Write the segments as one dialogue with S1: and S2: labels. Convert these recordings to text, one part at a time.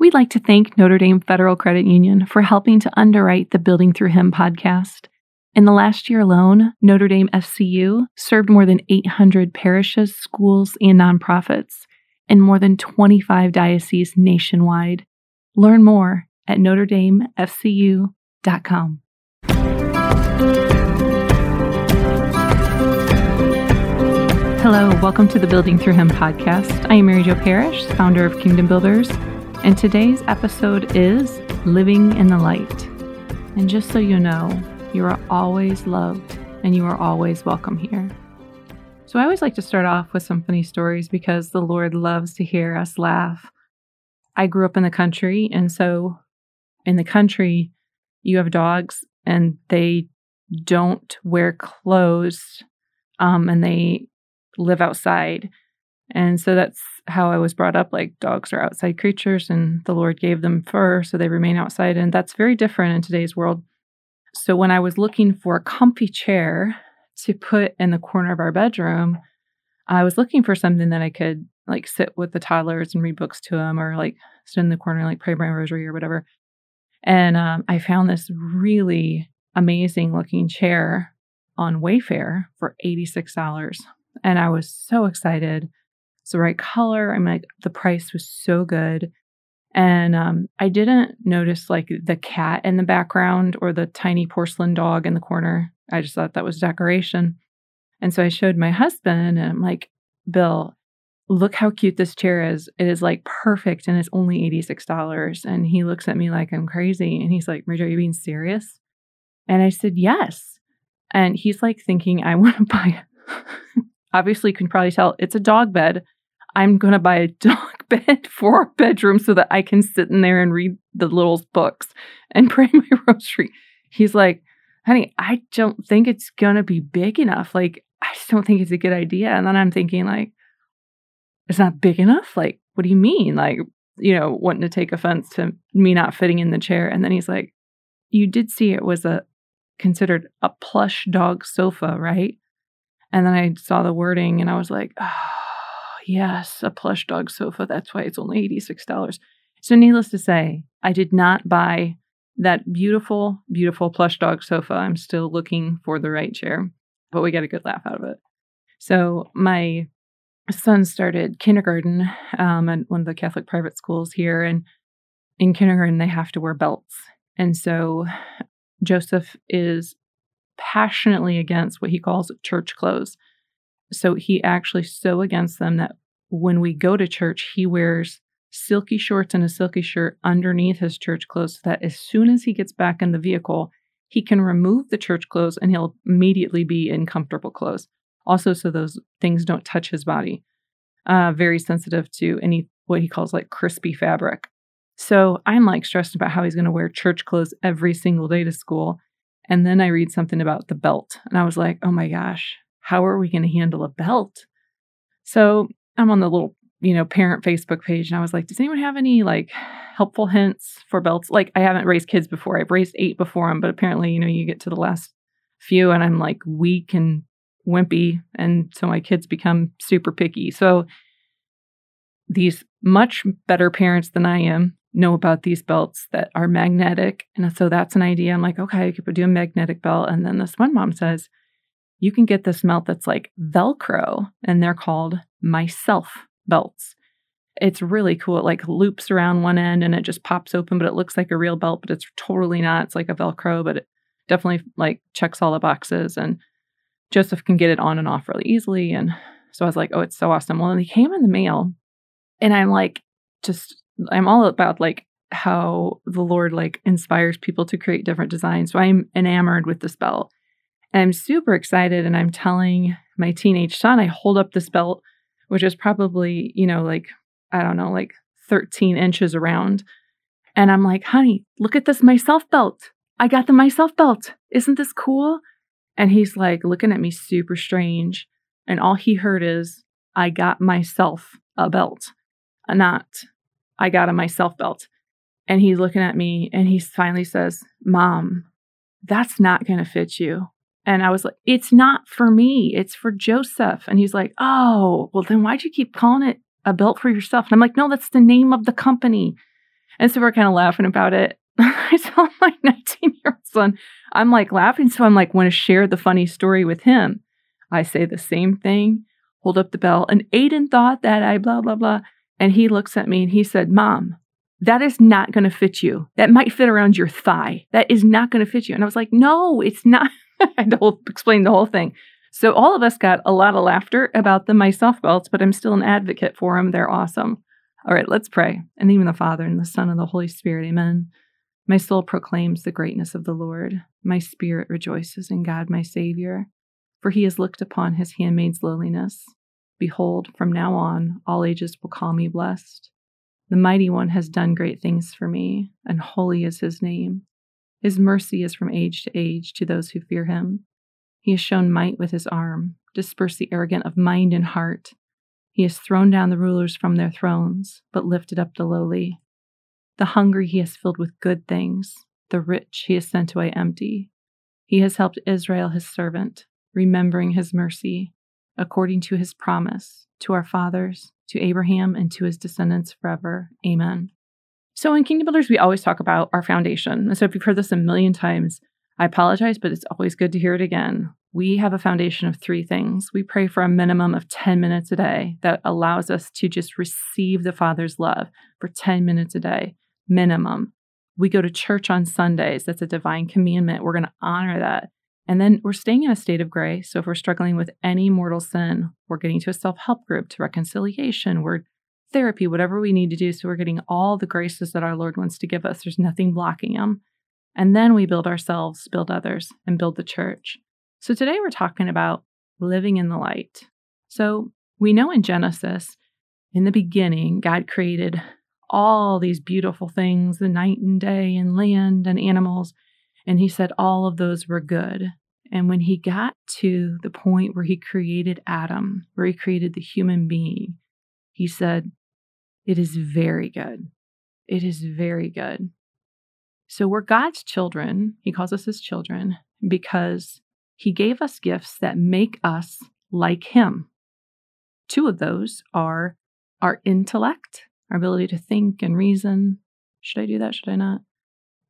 S1: We'd like to thank Notre Dame Federal Credit Union for helping to underwrite the Building Through Him podcast. In the last year alone, Notre Dame FCU served more than 800 parishes, schools, and nonprofits in more than 25 dioceses nationwide. Learn more at notredamefcu.com. Hello, welcome to the Building Through Him podcast. I am Mary Jo Parrish, founder of Kingdom Builders, and today's episode is Living in the Light. And just so you know, you are always loved and you are always welcome here. So I always like to start off with some funny stories because the Lord loves to hear us laugh. I grew up in the country, and so in the country, you have dogs and they don't wear clothes um, and they live outside. And so that's how I was brought up. Like dogs are outside creatures, and the Lord gave them fur, so they remain outside. And that's very different in today's world. So when I was looking for a comfy chair to put in the corner of our bedroom, I was looking for something that I could like sit with the toddlers and read books to them, or like sit in the corner, like pray my rosary or whatever. And um, I found this really amazing looking chair on Wayfair for $86 and I was so excited. It's the right color. I'm like, the price was so good. And um, I didn't notice like the cat in the background or the tiny porcelain dog in the corner. I just thought that was decoration. And so I showed my husband, and I'm like, Bill, look how cute this chair is. It is like perfect, and it's only $86. And he looks at me like I'm crazy. And he's like, Marjo, are you being serious? And I said, Yes. And he's like thinking I want to buy obviously you can probably tell it's a dog bed. I'm going to buy a dog bed for our bedroom so that I can sit in there and read the little books and pray my rosary. He's like, honey, I don't think it's going to be big enough. Like, I just don't think it's a good idea. And then I'm thinking, like, it's not big enough? Like, what do you mean? Like, you know, wanting to take offense to me not fitting in the chair. And then he's like, you did see it was a considered a plush dog sofa, right? And then I saw the wording and I was like, oh, yes, a plush dog sofa. That's why it's only $86. So, needless to say, I did not buy that beautiful, beautiful plush dog sofa. I'm still looking for the right chair, but we got a good laugh out of it. So, my son started kindergarten um, at one of the Catholic private schools here. And in kindergarten, they have to wear belts. And so Joseph is passionately against what he calls church clothes. So he actually so against them that when we go to church, he wears silky shorts and a silky shirt underneath his church clothes so that as soon as he gets back in the vehicle, he can remove the church clothes and he'll immediately be in comfortable clothes. Also, so those things don't touch his body. Uh, very sensitive to any what he calls like crispy fabric. So I'm like stressed about how he's going to wear church clothes every single day to school. And then I read something about the belt, and I was like, oh my gosh, how are we going to handle a belt? So I'm on the little, you know, parent Facebook page, and I was like, does anyone have any like helpful hints for belts? Like, I haven't raised kids before. I've raised eight before them, but apparently, you know, you get to the last few, and I'm like weak and wimpy. And so my kids become super picky. So these much better parents than I am know about these belts that are magnetic. And so that's an idea. I'm like, okay, I could do a magnetic belt. And then this one mom says, you can get this belt that's like Velcro, and they're called myself belts. It's really cool. It like loops around one end and it just pops open, but it looks like a real belt, but it's totally not. It's like a Velcro, but it definitely like checks all the boxes. And Joseph can get it on and off really easily. And so I was like, oh, it's so awesome. Well, and they came in the mail, and I'm like, just I'm all about like how the Lord like inspires people to create different designs. So I'm enamored with this belt. And I'm super excited and I'm telling my teenage son I hold up this belt which is probably, you know, like I don't know, like 13 inches around. And I'm like, "Honey, look at this myself belt. I got the myself belt. Isn't this cool?" And he's like looking at me super strange. And all he heard is, I got myself a belt, not I got a myself belt. And he's looking at me and he finally says, Mom, that's not going to fit you. And I was like, It's not for me. It's for Joseph. And he's like, Oh, well, then why'd you keep calling it a belt for yourself? And I'm like, No, that's the name of the company. And so we're kind of laughing about it. I tell my 19 year old son, I'm like laughing. So I'm like, want to share the funny story with him. I say the same thing, hold up the bell. And Aiden thought that I blah, blah, blah. And he looks at me and he said, Mom, that is not going to fit you. That might fit around your thigh. That is not going to fit you. And I was like, no, it's not. I had to explain the whole thing. So all of us got a lot of laughter about the myself belts, but I'm still an advocate for them. They're awesome. All right, let's pray. And even the Father and the Son and the Holy Spirit. Amen. My soul proclaims the greatness of the Lord. My spirit rejoices in God, my Savior, for he has looked upon his handmaid's lowliness. Behold, from now on, all ages will call me blessed. The mighty one has done great things for me, and holy is his name. His mercy is from age to age to those who fear him. He has shown might with his arm, dispersed the arrogant of mind and heart. He has thrown down the rulers from their thrones, but lifted up the lowly. The hungry he has filled with good things, the rich he has sent away empty. He has helped Israel his servant, remembering his mercy, according to his promise, to our fathers, to Abraham, and to his descendants forever. Amen. So in Kingdom Builders, we always talk about our foundation. And so if you've heard this a million times, I apologize, but it's always good to hear it again. We have a foundation of three things. We pray for a minimum of 10 minutes a day that allows us to just receive the Father's love for 10 minutes a day, minimum. We go to church on Sundays. That's a divine commandment. We're going to honor that. And then we're staying in a state of grace. So if we're struggling with any mortal sin, we're getting to a self help group, to reconciliation, we're therapy, whatever we need to do. So we're getting all the graces that our Lord wants to give us. There's nothing blocking them. And then we build ourselves, build others, and build the church. So today we're talking about living in the light. So we know in Genesis, in the beginning, God created all these beautiful things the night and day, and land and animals. And he said all of those were good. And when he got to the point where he created Adam, where he created the human being, he said, It is very good. It is very good. So we're God's children. He calls us his children because he gave us gifts that make us like Him. Two of those are our intellect, our ability to think and reason. Should I do that? Should I not?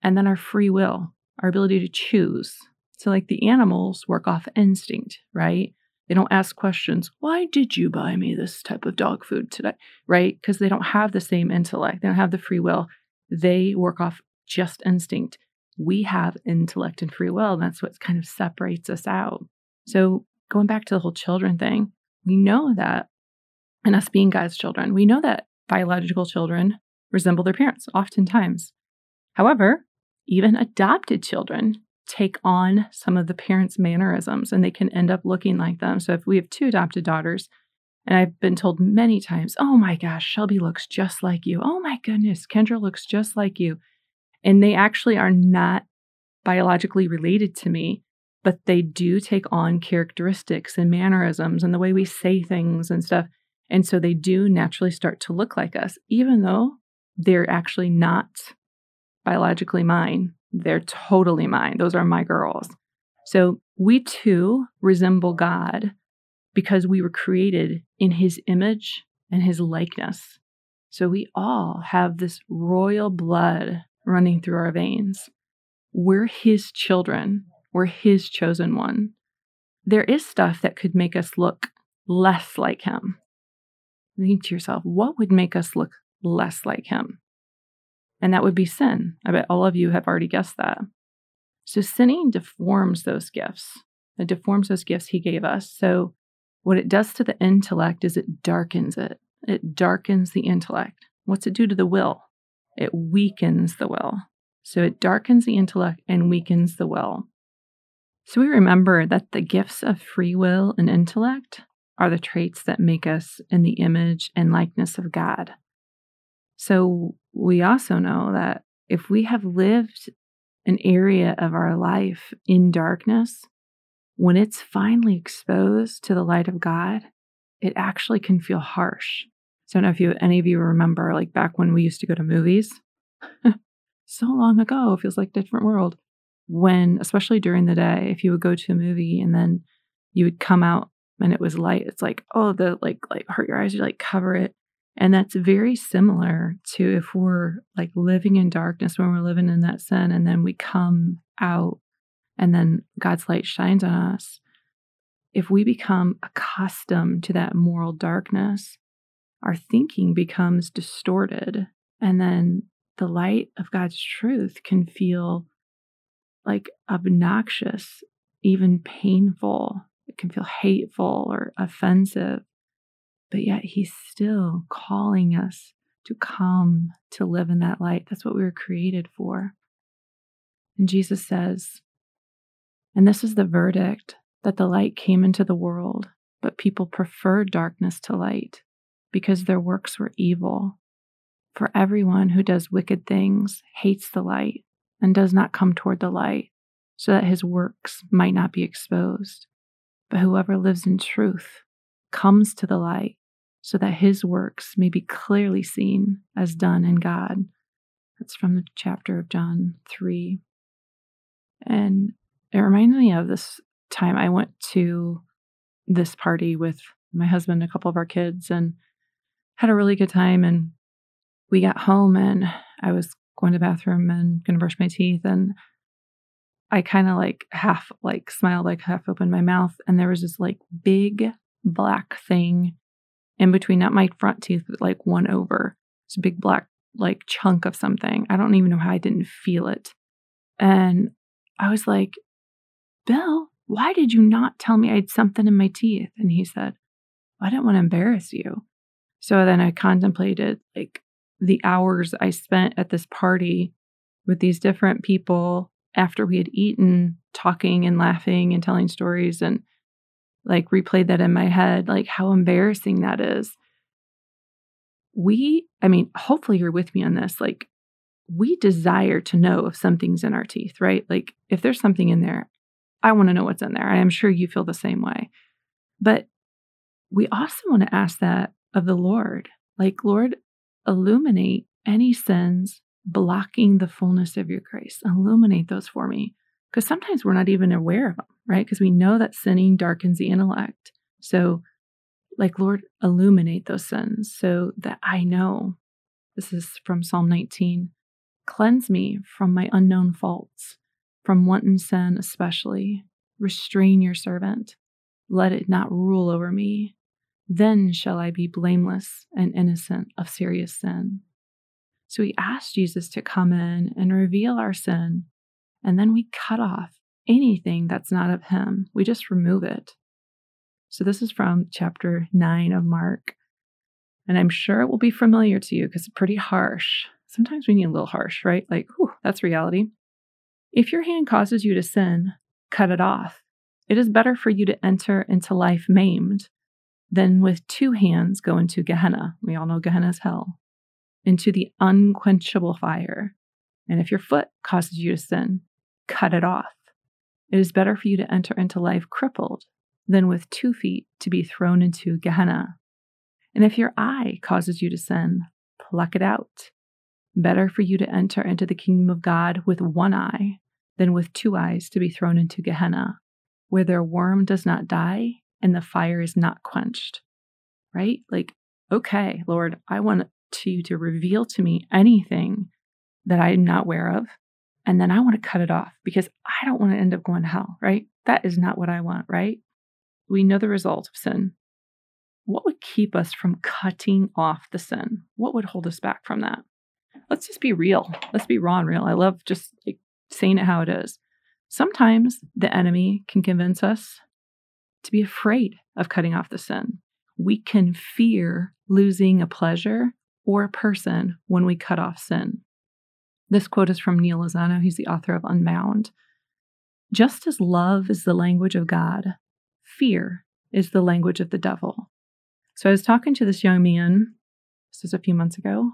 S1: And then our free will, our ability to choose. So, like the animals work off instinct, right? They don't ask questions. Why did you buy me this type of dog food today? Right? Because they don't have the same intellect. They don't have the free will. They work off just instinct we have intellect and free will. And that's what kind of separates us out. So, going back to the whole children thing, we know that, and us being God's children, we know that biological children resemble their parents oftentimes. However, even adopted children take on some of the parents' mannerisms and they can end up looking like them. So, if we have two adopted daughters, and I've been told many times, oh my gosh, Shelby looks just like you. Oh my goodness, Kendra looks just like you. And they actually are not biologically related to me, but they do take on characteristics and mannerisms and the way we say things and stuff. And so they do naturally start to look like us, even though they're actually not biologically mine. They're totally mine. Those are my girls. So we too resemble God because we were created in his image and his likeness. So we all have this royal blood running through our veins. We're His children, we're His chosen one. There is stuff that could make us look less like Him. Think to yourself, what would make us look less like Him? And that would be sin. I bet all of you have already guessed that. So sinning deforms those gifts. It deforms those gifts He gave us. So what it does to the intellect is it darkens it. It darkens the intellect. What's it do to the will? it weakens the will. So it darkens the intellect and weakens the will. So we remember that the gifts of free will and intellect are the traits that make us in the image and likeness of God. So we also know that if we have lived an area of our life in darkness, when it's finally exposed to the light of God, it actually can feel harsh. So I don't know if you any of you remember like back when we used to go to movies. so long ago, it feels like a different world. When, especially during the day, if you would go to a movie and then you would come out and it was light, it's like, oh, the like like hurt your eyes, you like cover it. And that's very similar to if we're like living in darkness when we're living in that sin and then we come out and then God's light shines on us. If we become accustomed to that moral darkness, our thinking becomes distorted. And then the light of God's truth can feel like obnoxious, even painful. It can feel hateful or offensive but yet he's still calling us to come to live in that light. That's what we were created for. And Jesus says, and this is the verdict that the light came into the world, but people preferred darkness to light because their works were evil. For everyone who does wicked things hates the light and does not come toward the light, so that his works might not be exposed. But whoever lives in truth comes to the light so that his works may be clearly seen as done in God. That's from the chapter of John 3. And it reminds me of this time I went to this party with my husband, a couple of our kids, and had a really good time. And we got home and I was going to the bathroom and going to brush my teeth. And I kind of like half like smiled, like half opened my mouth. And there was this like big black thing in between, not my front teeth, but like one over. It's a big black like chunk of something. I don't even know how I didn't feel it. And I was like, Bill, why did you not tell me I had something in my teeth? And he said, I didn't want to embarrass you. So then I contemplated like the hours I spent at this party with these different people after we had eaten, talking and laughing and telling stories. And like replayed that in my head, like how embarrassing that is. We, I mean, hopefully you're with me on this. Like, we desire to know if something's in our teeth, right? Like, if there's something in there, I want to know what's in there. I am sure you feel the same way. But we also want to ask that of the Lord. Like, Lord, illuminate any sins blocking the fullness of your grace. Illuminate those for me. Because sometimes we're not even aware of them right? Because we know that sinning darkens the intellect. So, like, Lord, illuminate those sins so that I know. This is from Psalm 19. Cleanse me from my unknown faults, from wanton sin especially. Restrain your servant. Let it not rule over me. Then shall I be blameless and innocent of serious sin. So we ask Jesus to come in and reveal our sin, and then we cut off anything that's not of Him. We just remove it. So, this is from chapter 9 of Mark. And I'm sure it will be familiar to you because it's pretty harsh. Sometimes we need a little harsh, right? Like, whew, that's reality. If your hand causes you to sin, cut it off. It is better for you to enter into life maimed than with two hands go into Gehenna. We all know Gehenna is hell, into the unquenchable fire. And if your foot causes you to sin, cut it off. It is better for you to enter into life crippled than with two feet to be thrown into Gehenna. And if your eye causes you to sin, pluck it out. Better for you to enter into the kingdom of God with one eye than with two eyes to be thrown into Gehenna, where their worm does not die and the fire is not quenched. Right? Like, okay, Lord, I want you to reveal to me anything that I'm not aware of and then I want to cut it off because I don't want to end up going to hell, right? That is not what I want, right? We know the result of sin. What would keep us from cutting off the sin? What would hold us back from that? Let's just be real. Let's be raw and real. I love just like saying it how it is. Sometimes the enemy can convince us to be afraid of cutting off the sin. We can fear losing a pleasure or a person when we cut off sin. This quote is from Neal Lozano. He's the author of Unbound. Just as love is the language of God, fear is the language of the devil. So I was talking to this young man, this was a few months ago,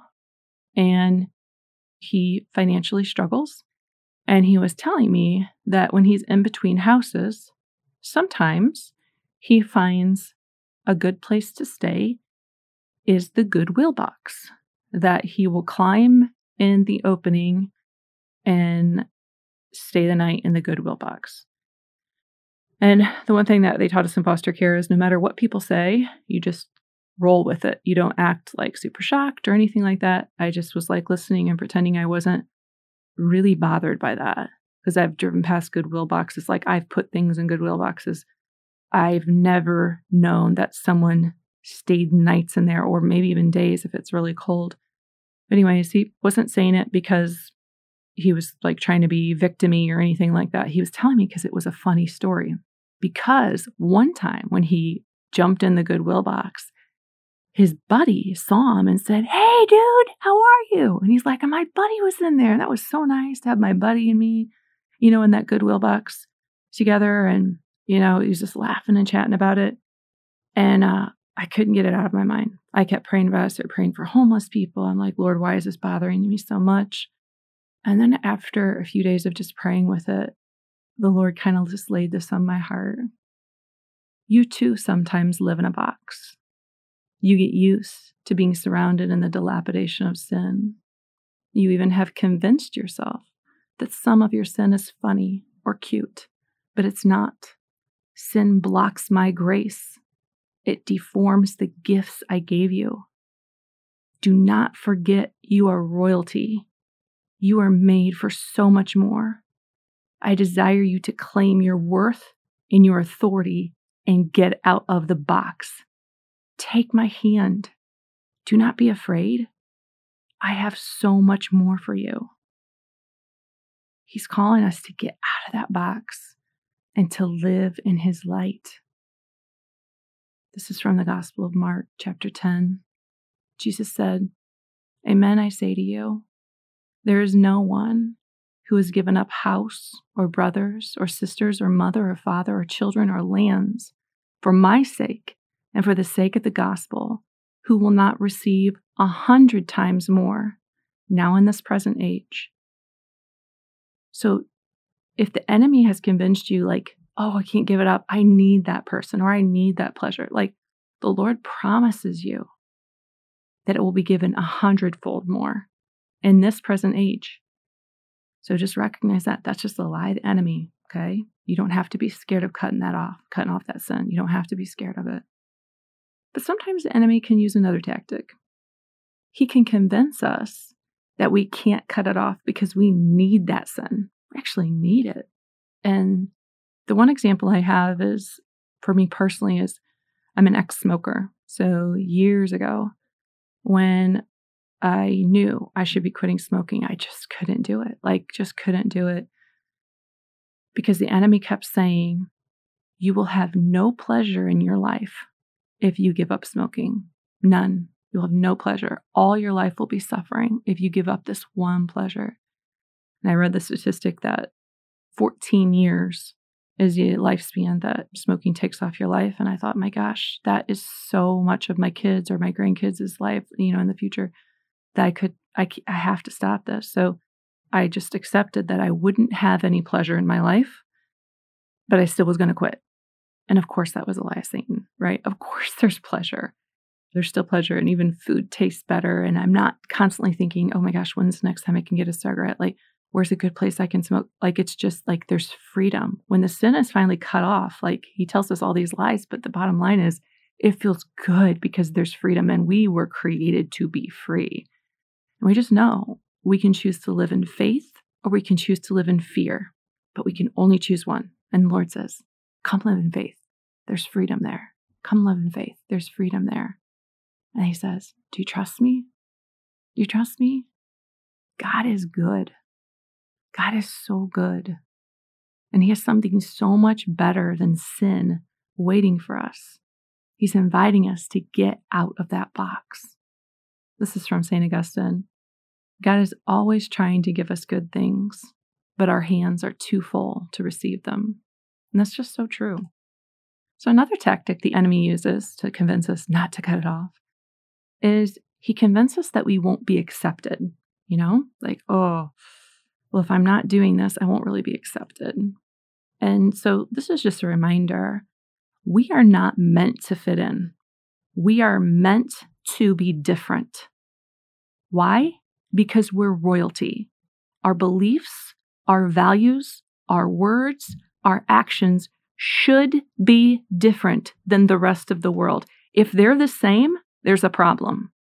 S1: and he financially struggles. And he was telling me that when he's in between houses, sometimes he finds a good place to stay is the Goodwill box, that he will climb in the opening and stay the night in the Goodwill box. And the one thing that they taught us in foster care is no matter what people say, you just roll with it. You don't act like super shocked or anything like that. I just was like listening and pretending I wasn't really bothered by that because I've driven past Goodwill boxes. Like I've put things in Goodwill boxes. I've never known that someone stayed nights in there or maybe even days if it's really cold. Anyways, he wasn't saying it because he was like trying to be victimy or anything like that. He was telling me because it was a funny story. Because one time when he jumped in the Goodwill box, his buddy saw him and said, Hey, dude, how are you? And he's like, My buddy was in there. And That was so nice to have my buddy and me, you know, in that Goodwill box together. And, you know, he was just laughing and chatting about it. And uh, I couldn't get it out of my mind. I kept praying about it, started praying for homeless people. I'm like, Lord, why is this bothering me so much? And then after a few days of just praying with it, the Lord kind of just laid this on my heart. You too sometimes live in a box. You get used to being surrounded in the dilapidation of sin. You even have convinced yourself that some of your sin is funny or cute, but it's not. Sin blocks my grace, it deforms the gifts I gave you. Do not forget you are royalty. You are made for so much more. I desire you to claim your worth and your authority and get out of the box. Take my hand. Do not be afraid. I have so much more for you. He's calling us to get out of that box and to live in his light. This is from the Gospel of Mark, chapter 10. Jesus said, Amen, I say to you, there is no one who has given up house or brothers or sisters or mother or father or children or lands for my sake and for the sake of the gospel, who will not receive a hundred times more now in this present age. So if the enemy has convinced you, like, oh, I can't give it up, I need that person or I need that pleasure, like the Lord promises you that it will be given a hundredfold more in this present age. So just recognize that that's just a lie of the enemy, okay? You don't have to be scared of cutting that off, cutting off that sin. You don't have to be scared of it. But sometimes the enemy can use another tactic. He can convince us that we can't cut it off because we need that sin. We actually need it. And the one example I have is for me personally is I'm an ex-smoker. So years ago when I knew I should be quitting smoking, I just couldn't do it. Like just couldn't do it. Because the enemy kept saying, you will have no pleasure in your life if you give up smoking. None. You'll have no pleasure. All your life will be suffering if you give up this one pleasure. And I read the statistic that 14 years is the lifespan that smoking takes off your life. And I thought, my gosh, that is so much of my kids or my grandkids' life, you know, in the future that I could, I, I have to stop this. So I just accepted that I wouldn't have any pleasure in my life, but I still was going to quit. And of course, that was a lie Satan, right? Of course, there's pleasure. There's still pleasure, and even food tastes better. And I'm not constantly thinking, oh my gosh, when's the next time I can get a cigarette? Like, where's a good place I can smoke? Like, it's just like there's freedom. When the sin is finally cut off, like he tells us all these lies, but the bottom line is it feels good because there's freedom, and we were created to be free. And we just know we can choose to live in faith or we can choose to live in fear, but we can only choose one. And the Lord says, Come live in faith. There's freedom there. Come live in faith. There's freedom there. And he says, Do you trust me? Do you trust me? God is good. God is so good. And he has something so much better than sin waiting for us. He's inviting us to get out of that box. This is from St. Augustine. God is always trying to give us good things, but our hands are too full to receive them. And that's just so true. So, another tactic the enemy uses to convince us not to cut it off is he convinces us that we won't be accepted. You know, like, oh, well, if I'm not doing this, I won't really be accepted. And so, this is just a reminder we are not meant to fit in, we are meant to be different. Why? Because we're royalty. Our beliefs, our values, our words, our actions should be different than the rest of the world. If they're the same, there's a problem.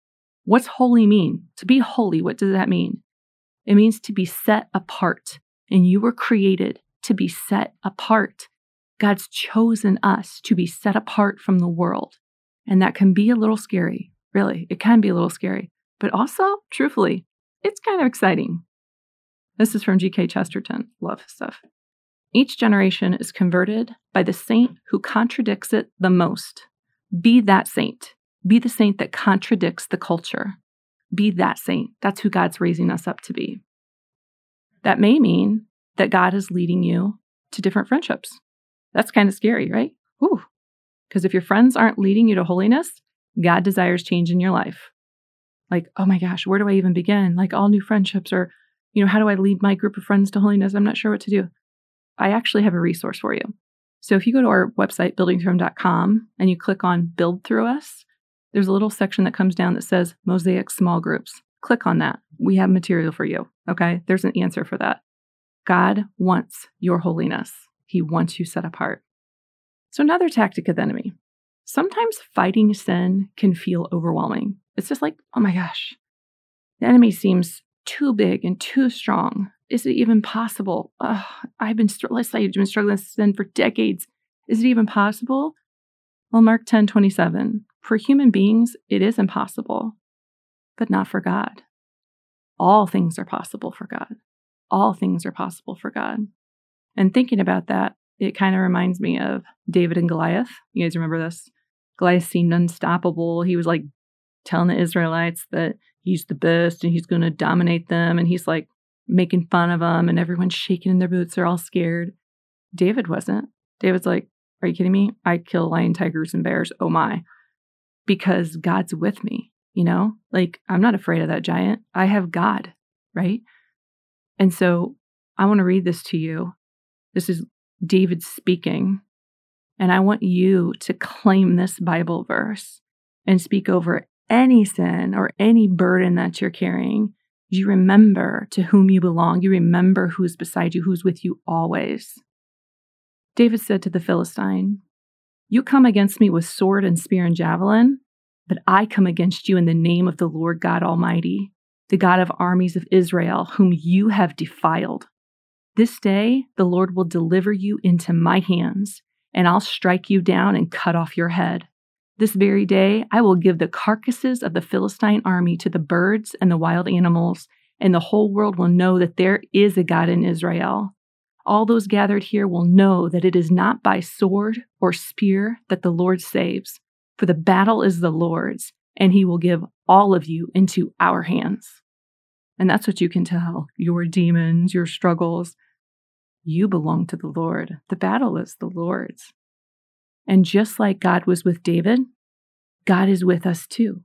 S1: What's holy mean? To be holy, what does that mean? It means to be set apart. And you were created to be set apart. God's chosen us to be set apart from the world. And that can be a little scary, really. It can be a little scary. But also, truthfully, it's kind of exciting. This is from G.K. Chesterton. Love his stuff. Each generation is converted by the saint who contradicts it the most. Be that saint. Be the saint that contradicts the culture. Be that saint. That's who God's raising us up to be. That may mean that God is leading you to different friendships. That's kind of scary, right? Whew. Because if your friends aren't leading you to holiness, God desires change in your life. Like, oh my gosh, where do I even begin? Like all new friendships, or, you know, how do I lead my group of friends to holiness? I'm not sure what to do. I actually have a resource for you. So if you go to our website, buildingthrough.com, and you click on Build Through Us, there's a little section that comes down that says Mosaic Small Groups. Click on that. We have material for you. Okay. There's an answer for that. God wants your holiness, He wants you set apart. So, another tactic of the enemy. Sometimes fighting sin can feel overwhelming. It's just like, oh my gosh, the enemy seems too big and too strong. Is it even possible? I've been, let's say, I've been struggling with sin for decades. Is it even possible? Well, Mark 10 27. For human beings, it is impossible, but not for God. All things are possible for God. All things are possible for God. And thinking about that, it kind of reminds me of David and Goliath. You guys remember this? Goliath seemed unstoppable. He was like telling the Israelites that he's the best and he's going to dominate them. And he's like making fun of them, and everyone's shaking in their boots. They're all scared. David wasn't. David's like, Are you kidding me? I kill lion, tigers, and bears. Oh my. Because God's with me, you know? Like, I'm not afraid of that giant. I have God, right? And so I want to read this to you. This is David speaking. And I want you to claim this Bible verse and speak over any sin or any burden that you're carrying. You remember to whom you belong. You remember who's beside you, who's with you always. David said to the Philistine, You come against me with sword and spear and javelin, but I come against you in the name of the Lord God Almighty, the God of armies of Israel, whom you have defiled. This day the Lord will deliver you into my hands, and I'll strike you down and cut off your head. This very day I will give the carcasses of the Philistine army to the birds and the wild animals, and the whole world will know that there is a God in Israel. All those gathered here will know that it is not by sword or spear that the Lord saves, for the battle is the Lord's, and he will give all of you into our hands. And that's what you can tell your demons, your struggles. You belong to the Lord. The battle is the Lord's. And just like God was with David, God is with us too.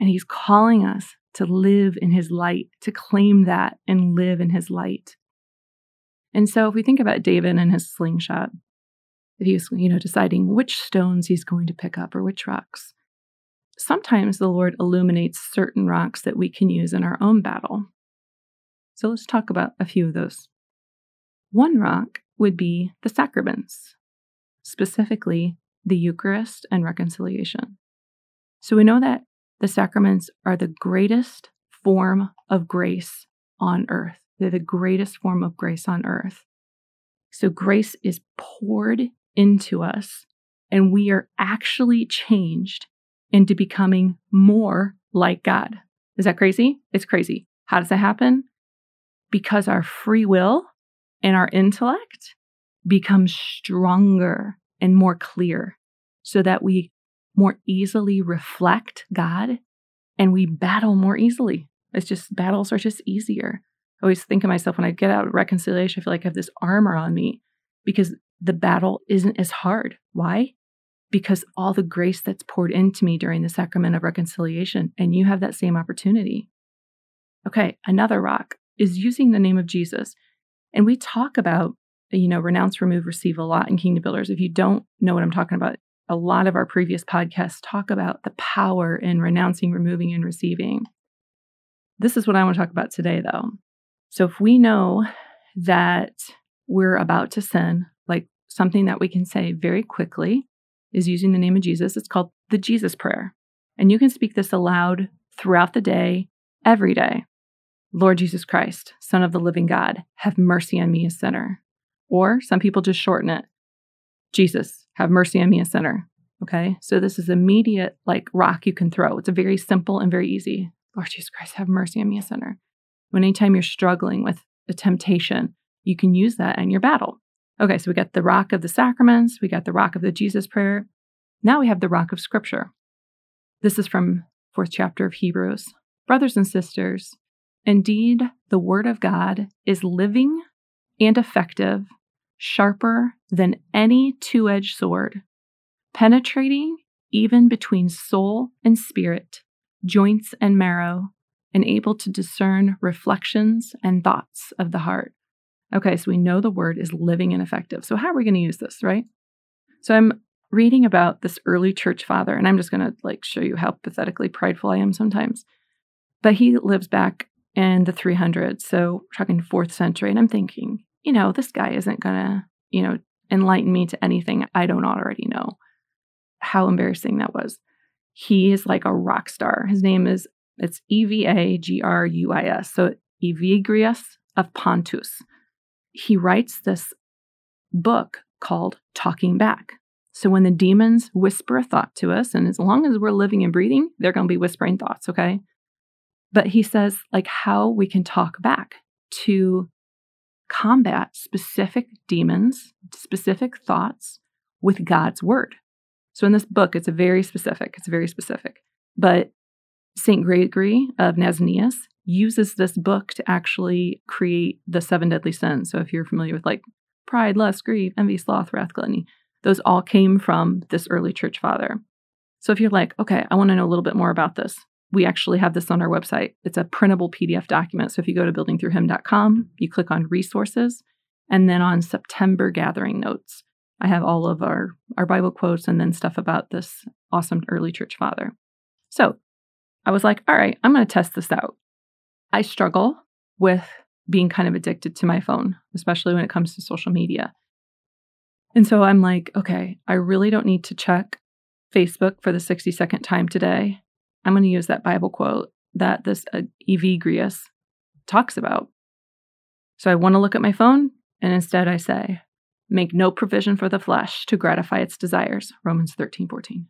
S1: And he's calling us to live in his light, to claim that and live in his light. And so if we think about David and his slingshot, if he's, you know, deciding which stones he's going to pick up or which rocks, sometimes the Lord illuminates certain rocks that we can use in our own battle. So let's talk about a few of those. One rock would be the sacraments, specifically the Eucharist and reconciliation. So we know that the sacraments are the greatest form of grace on earth. They're the greatest form of grace on earth. So grace is poured into us, and we are actually changed into becoming more like God. Is that crazy? It's crazy. How does that happen? Because our free will and our intellect become stronger and more clear so that we more easily reflect God and we battle more easily. It's just battles are just easier. I always think of myself when I get out of reconciliation, I feel like I have this armor on me because the battle isn't as hard. Why? Because all the grace that's poured into me during the sacrament of reconciliation, and you have that same opportunity. Okay, another rock is using the name of Jesus. And we talk about, you know, renounce, remove, receive a lot in Kingdom Builders. If you don't know what I'm talking about, a lot of our previous podcasts talk about the power in renouncing, removing, and receiving. This is what I want to talk about today, though. So, if we know that we're about to sin, like something that we can say very quickly is using the name of Jesus, it's called the Jesus Prayer. And you can speak this aloud throughout the day, every day. Lord Jesus Christ, Son of the living God, have mercy on me, a sinner. Or some people just shorten it Jesus, have mercy on me, a sinner. Okay. So this is immediate, like rock you can throw. It's a very simple and very easy. Lord Jesus Christ, have mercy on me, a sinner. When anytime you're struggling with a temptation, you can use that in your battle. Okay, so we got the rock of the sacraments, we got the rock of the Jesus prayer. Now we have the rock of scripture. This is from fourth chapter of Hebrews. Brothers and sisters, indeed, the word of God is living and effective, sharper than any two edged sword, penetrating even between soul and spirit, joints and marrow, and able to discern reflections and thoughts of the heart. Okay, so we know the word is living and effective. So, how are we going to use this, right? So, I'm reading about this early church father, and I'm just going to like show you how pathetically prideful I am sometimes. But he lives back in the 300s, so talking fourth century, and I'm thinking, you know, this guy isn't going to, you know, enlighten me to anything I don't already know. How embarrassing that was. He is like a rock star. His name is it's E V A G R U I S. So Evagrius of Pontus. He writes this book called Talking Back. So when the demons whisper a thought to us, and as long as we're living and breathing, they're going to be whispering thoughts, okay? But he says, like, how we can talk back to combat specific demons, specific thoughts with God's word. So in this book, it's very specific, it's very specific. But St. Gregory of Nazianzus uses this book to actually create the seven deadly sins. So if you're familiar with like pride, lust, grief, envy, sloth, wrath, gluttony, those all came from this early church father. So if you're like, okay, I want to know a little bit more about this, we actually have this on our website. It's a printable PDF document. So if you go to buildingthroughhim.com, you click on resources, and then on September gathering notes, I have all of our, our Bible quotes and then stuff about this awesome early church father. So I was like, all right, I'm going to test this out. I struggle with being kind of addicted to my phone, especially when it comes to social media. And so I'm like, okay, I really don't need to check Facebook for the 62nd time today. I'm going to use that Bible quote that this uh, Evagrius talks about. So I want to look at my phone, and instead I say, make no provision for the flesh to gratify its desires. Romans 13, 14.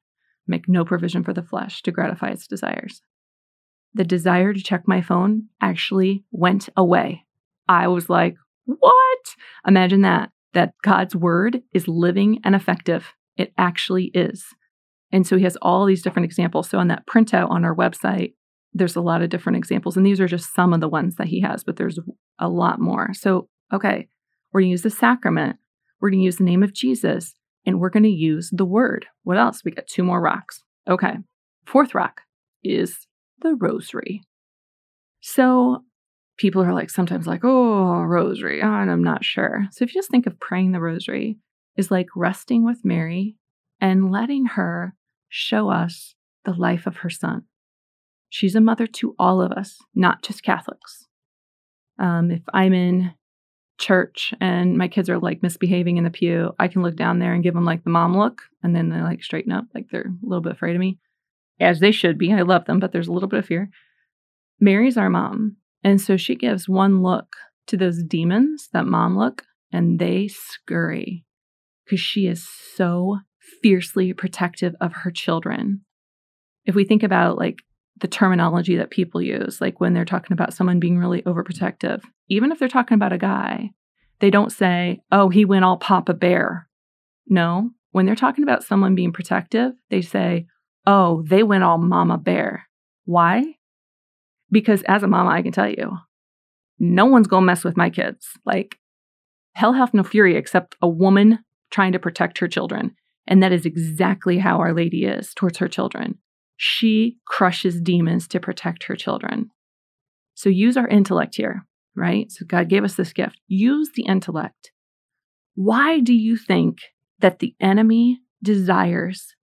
S1: Make no provision for the flesh to gratify its desires. The desire to check my phone actually went away. I was like, what? Imagine that that God's word is living and effective. It actually is. And so he has all these different examples. So on that printout on our website, there's a lot of different examples. And these are just some of the ones that he has, but there's a lot more. So, okay, we're going to use the sacrament. We're going to use the name of Jesus and we're going to use the word. What else? We got two more rocks. Okay. Fourth rock is the rosary. So people are like sometimes like, oh, rosary, oh, and I'm not sure. So if you just think of praying the rosary is like resting with Mary and letting her show us the life of her son. She's a mother to all of us, not just Catholics. Um, if I'm in church and my kids are like misbehaving in the pew, I can look down there and give them like the mom look, and then they like straighten up, like they're a little bit afraid of me, as they should be. I love them, but there's a little bit of fear. Mary's our mom, and so she gives one look to those demons, that mom look, and they scurry because she is so fiercely protective of her children. If we think about like the terminology that people use, like when they're talking about someone being really overprotective, even if they're talking about a guy, they don't say, oh, he went all Papa Bear. No, when they're talking about someone being protective, they say, oh, they went all Mama Bear. Why? Because as a mama, I can tell you, no one's gonna mess with my kids. Like, hell hath no fury except a woman trying to protect her children. And that is exactly how Our Lady is towards her children. She crushes demons to protect her children. So use our intellect here, right? So God gave us this gift. Use the intellect. Why do you think that the enemy desires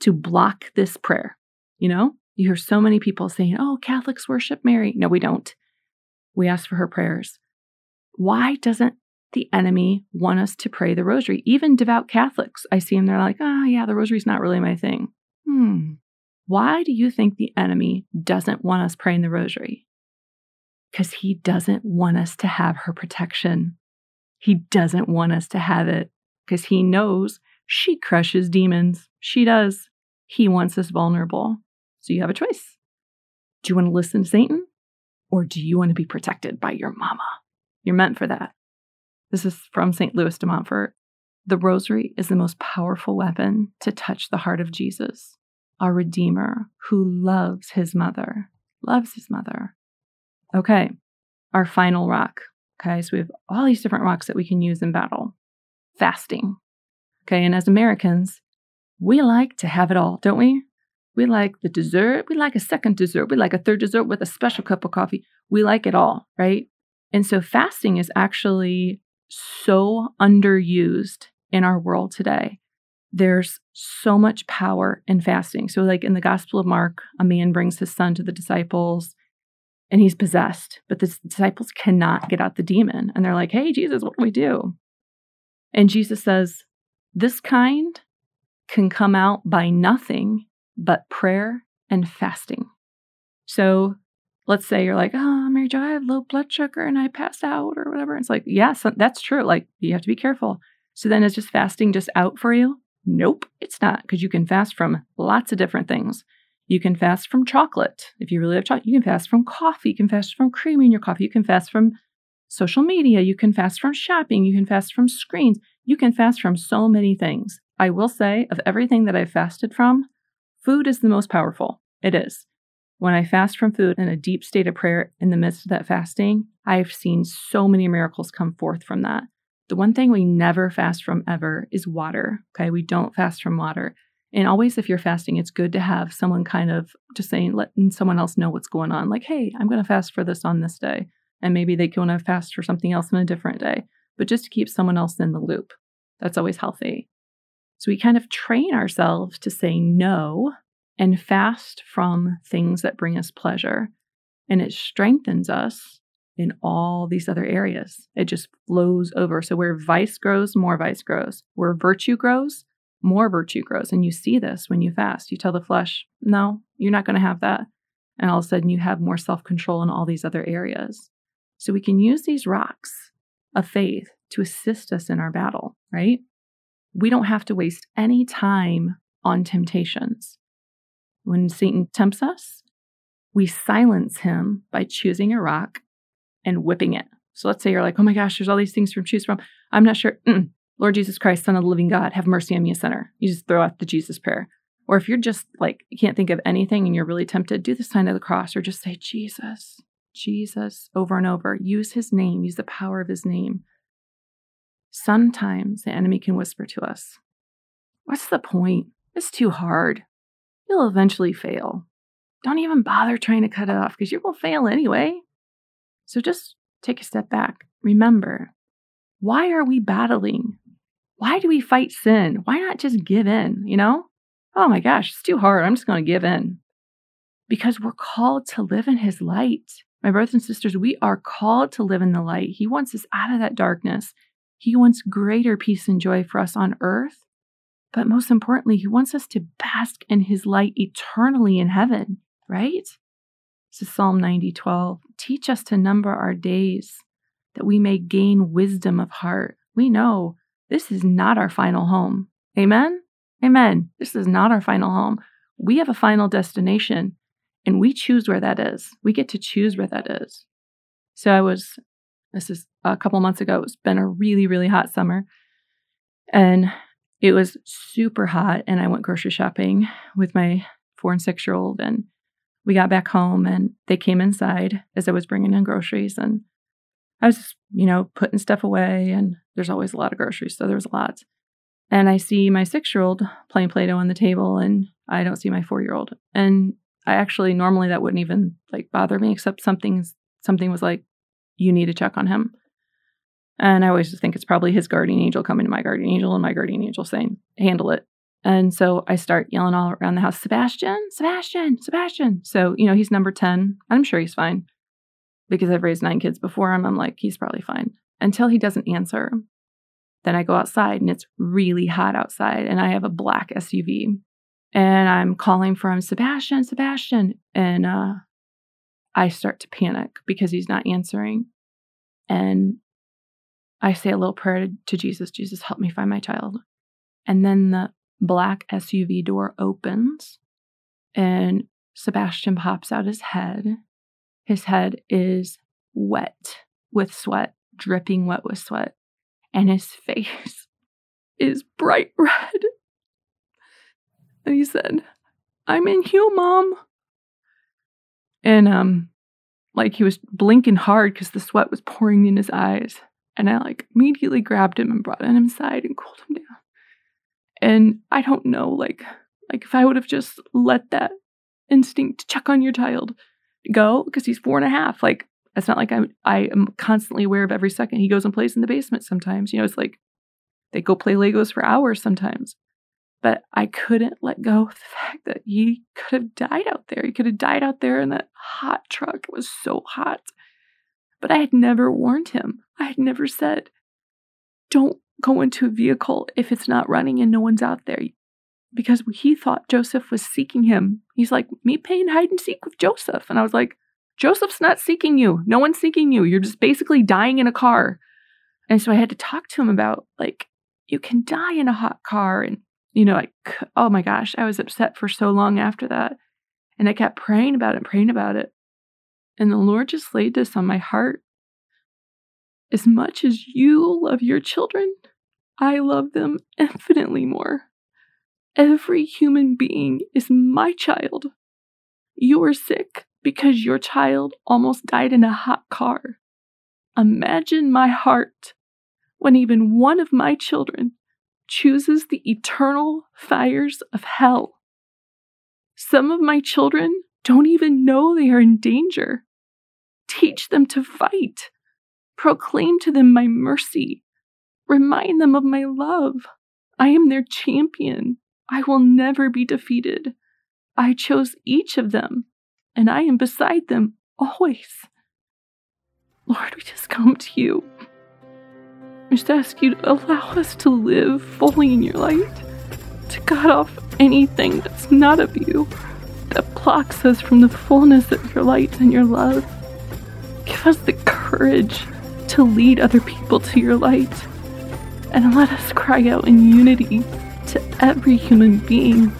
S1: to block this prayer? You know, you hear so many people saying, oh, Catholics worship Mary. No, we don't. We ask for her prayers. Why doesn't the enemy want us to pray the rosary? Even devout Catholics, I see them, they're like, oh, yeah, the rosary's not really my thing. Hmm. Why do you think the enemy doesn't want us praying the rosary? Because he doesn't want us to have her protection. He doesn't want us to have it because he knows she crushes demons. She does. He wants us vulnerable. So you have a choice. Do you want to listen to Satan or do you want to be protected by your mama? You're meant for that. This is from St. Louis de Montfort. The rosary is the most powerful weapon to touch the heart of Jesus, our Redeemer, who loves his mother, loves his mother. Okay, our final rock. Okay, so we have all these different rocks that we can use in battle. Fasting. Okay, and as Americans, we like to have it all, don't we? We like the dessert. We like a second dessert. We like a third dessert with a special cup of coffee. We like it all, right? And so fasting is actually so underused in our world today. There's so much power in fasting. So, like in the Gospel of Mark, a man brings his son to the disciples and he's possessed, but the disciples cannot get out the demon. And they're like, hey, Jesus, what do we do? And Jesus says, this kind can come out by nothing but prayer and fasting. So let's say you're like, oh, Mary Jo, I have low blood sugar and I pass out or whatever. It's like, yes, that's true. Like you have to be careful. So then is just fasting just out for you? Nope, it's not because you can fast from lots of different things. You can fast from chocolate. If you really have chocolate, you can fast from coffee. You can fast from cream in your coffee. You can fast from social media. You can fast from shopping. You can fast from screens. You can fast from so many things. I will say, of everything that I've fasted from, food is the most powerful. It is. When I fast from food in a deep state of prayer in the midst of that fasting, I've seen so many miracles come forth from that. The one thing we never fast from ever is water. Okay. We don't fast from water. And always, if you're fasting, it's good to have someone kind of just saying, letting someone else know what's going on. Like, hey, I'm going to fast for this on this day. And maybe they can want to fast for something else on a different day. But just to keep someone else in the loop, that's always healthy. So we kind of train ourselves to say no and fast from things that bring us pleasure. And it strengthens us in all these other areas. It just flows over. So where vice grows, more vice grows. Where virtue grows, more virtue grows. And you see this when you fast. You tell the flesh, no, you're not going to have that. And all of a sudden, you have more self control in all these other areas. So we can use these rocks of faith to assist us in our battle, right? We don't have to waste any time on temptations. When Satan tempts us, we silence him by choosing a rock and whipping it. So let's say you're like, oh my gosh, there's all these things to choose from. I'm not sure. Mm-mm. Lord Jesus Christ, Son of the living God, have mercy on me, a sinner. You just throw out the Jesus prayer. Or if you're just like, you can't think of anything and you're really tempted, do the sign of the cross or just say, Jesus, Jesus, over and over. Use his name, use the power of his name. Sometimes the enemy can whisper to us, What's the point? It's too hard. You'll eventually fail. Don't even bother trying to cut it off because going to fail anyway. So just take a step back. Remember, why are we battling? Why do we fight sin? Why not just give in? You know? Oh my gosh, it's too hard. I'm just going to give in. Because we're called to live in his light. My brothers and sisters, we are called to live in the light. He wants us out of that darkness. He wants greater peace and joy for us on earth. But most importantly, he wants us to bask in his light eternally in heaven, right? Is Psalm 90 12. Teach us to number our days that we may gain wisdom of heart. We know this is not our final home. Amen? Amen. This is not our final home. We have a final destination and we choose where that is. We get to choose where that is. So I was, this is a couple months ago, it's been a really, really hot summer. And it was super hot. And I went grocery shopping with my four and six year old. And we got back home and they came inside as I was bringing in groceries and I was, you know, putting stuff away and there's always a lot of groceries, so there was a lot. And I see my six year old playing Play Doh on the table and I don't see my four year old. And I actually normally that wouldn't even like bother me, except something's something was like, you need to check on him. And I always just think it's probably his guardian angel coming to my guardian angel and my guardian angel saying, handle it. And so I start yelling all around the house, Sebastian, Sebastian, Sebastian. So, you know, he's number 10. I'm sure he's fine because I've raised nine kids before him. I'm like, he's probably fine until he doesn't answer. Then I go outside and it's really hot outside and I have a black SUV and I'm calling for him, Sebastian, Sebastian. And uh, I start to panic because he's not answering. And I say a little prayer to Jesus Jesus, help me find my child. And then the black SUV door opens and Sebastian pops out his head. His head is wet with sweat, dripping wet with sweat. And his face is bright red. And he said, I'm in you, Mom. And um, like he was blinking hard because the sweat was pouring in his eyes. And I like immediately grabbed him and brought him inside and cooled him down. And I don't know, like, like if I would have just let that instinct to check on your child go, because he's four and a half, like it's not like I'm I am constantly aware of every second he goes and plays in the basement sometimes. You know, it's like they go play Legos for hours sometimes. But I couldn't let go of the fact that he could have died out there. He could have died out there in that hot truck. It was so hot. But I had never warned him. I had never said, don't go into a vehicle if it's not running and no one's out there. Because he thought Joseph was seeking him. He's like, me playing hide and seek with Joseph. And I was like, Joseph's not seeking you. No one's seeking you. You're just basically dying in a car. And so I had to talk to him about, like, you can die in a hot car and you know, like, oh my gosh, I was upset for so long after that. And I kept praying about it, praying about it. And the Lord just laid this on my heart. As much as you love your children, I love them infinitely more. Every human being is my child. You are sick because your child almost died in a hot car. Imagine my heart when even one of my children chooses the eternal fires of hell. Some of my children don't even know they are in danger. Teach them to fight. Proclaim to them my mercy. Remind them of my love. I am their champion. I will never be defeated. I chose each of them, and I am beside them always. Lord, we just come to you We just ask you to allow us to live fully in your light, to cut off anything that's not of you, that blocks us from the fullness of your light and your love. Give us the courage to lead other people to your light, and let us cry out in unity to every human being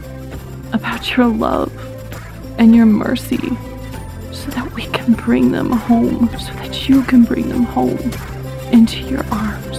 S1: about your love and your mercy so that we can bring them home, so that you can bring them home into your arms.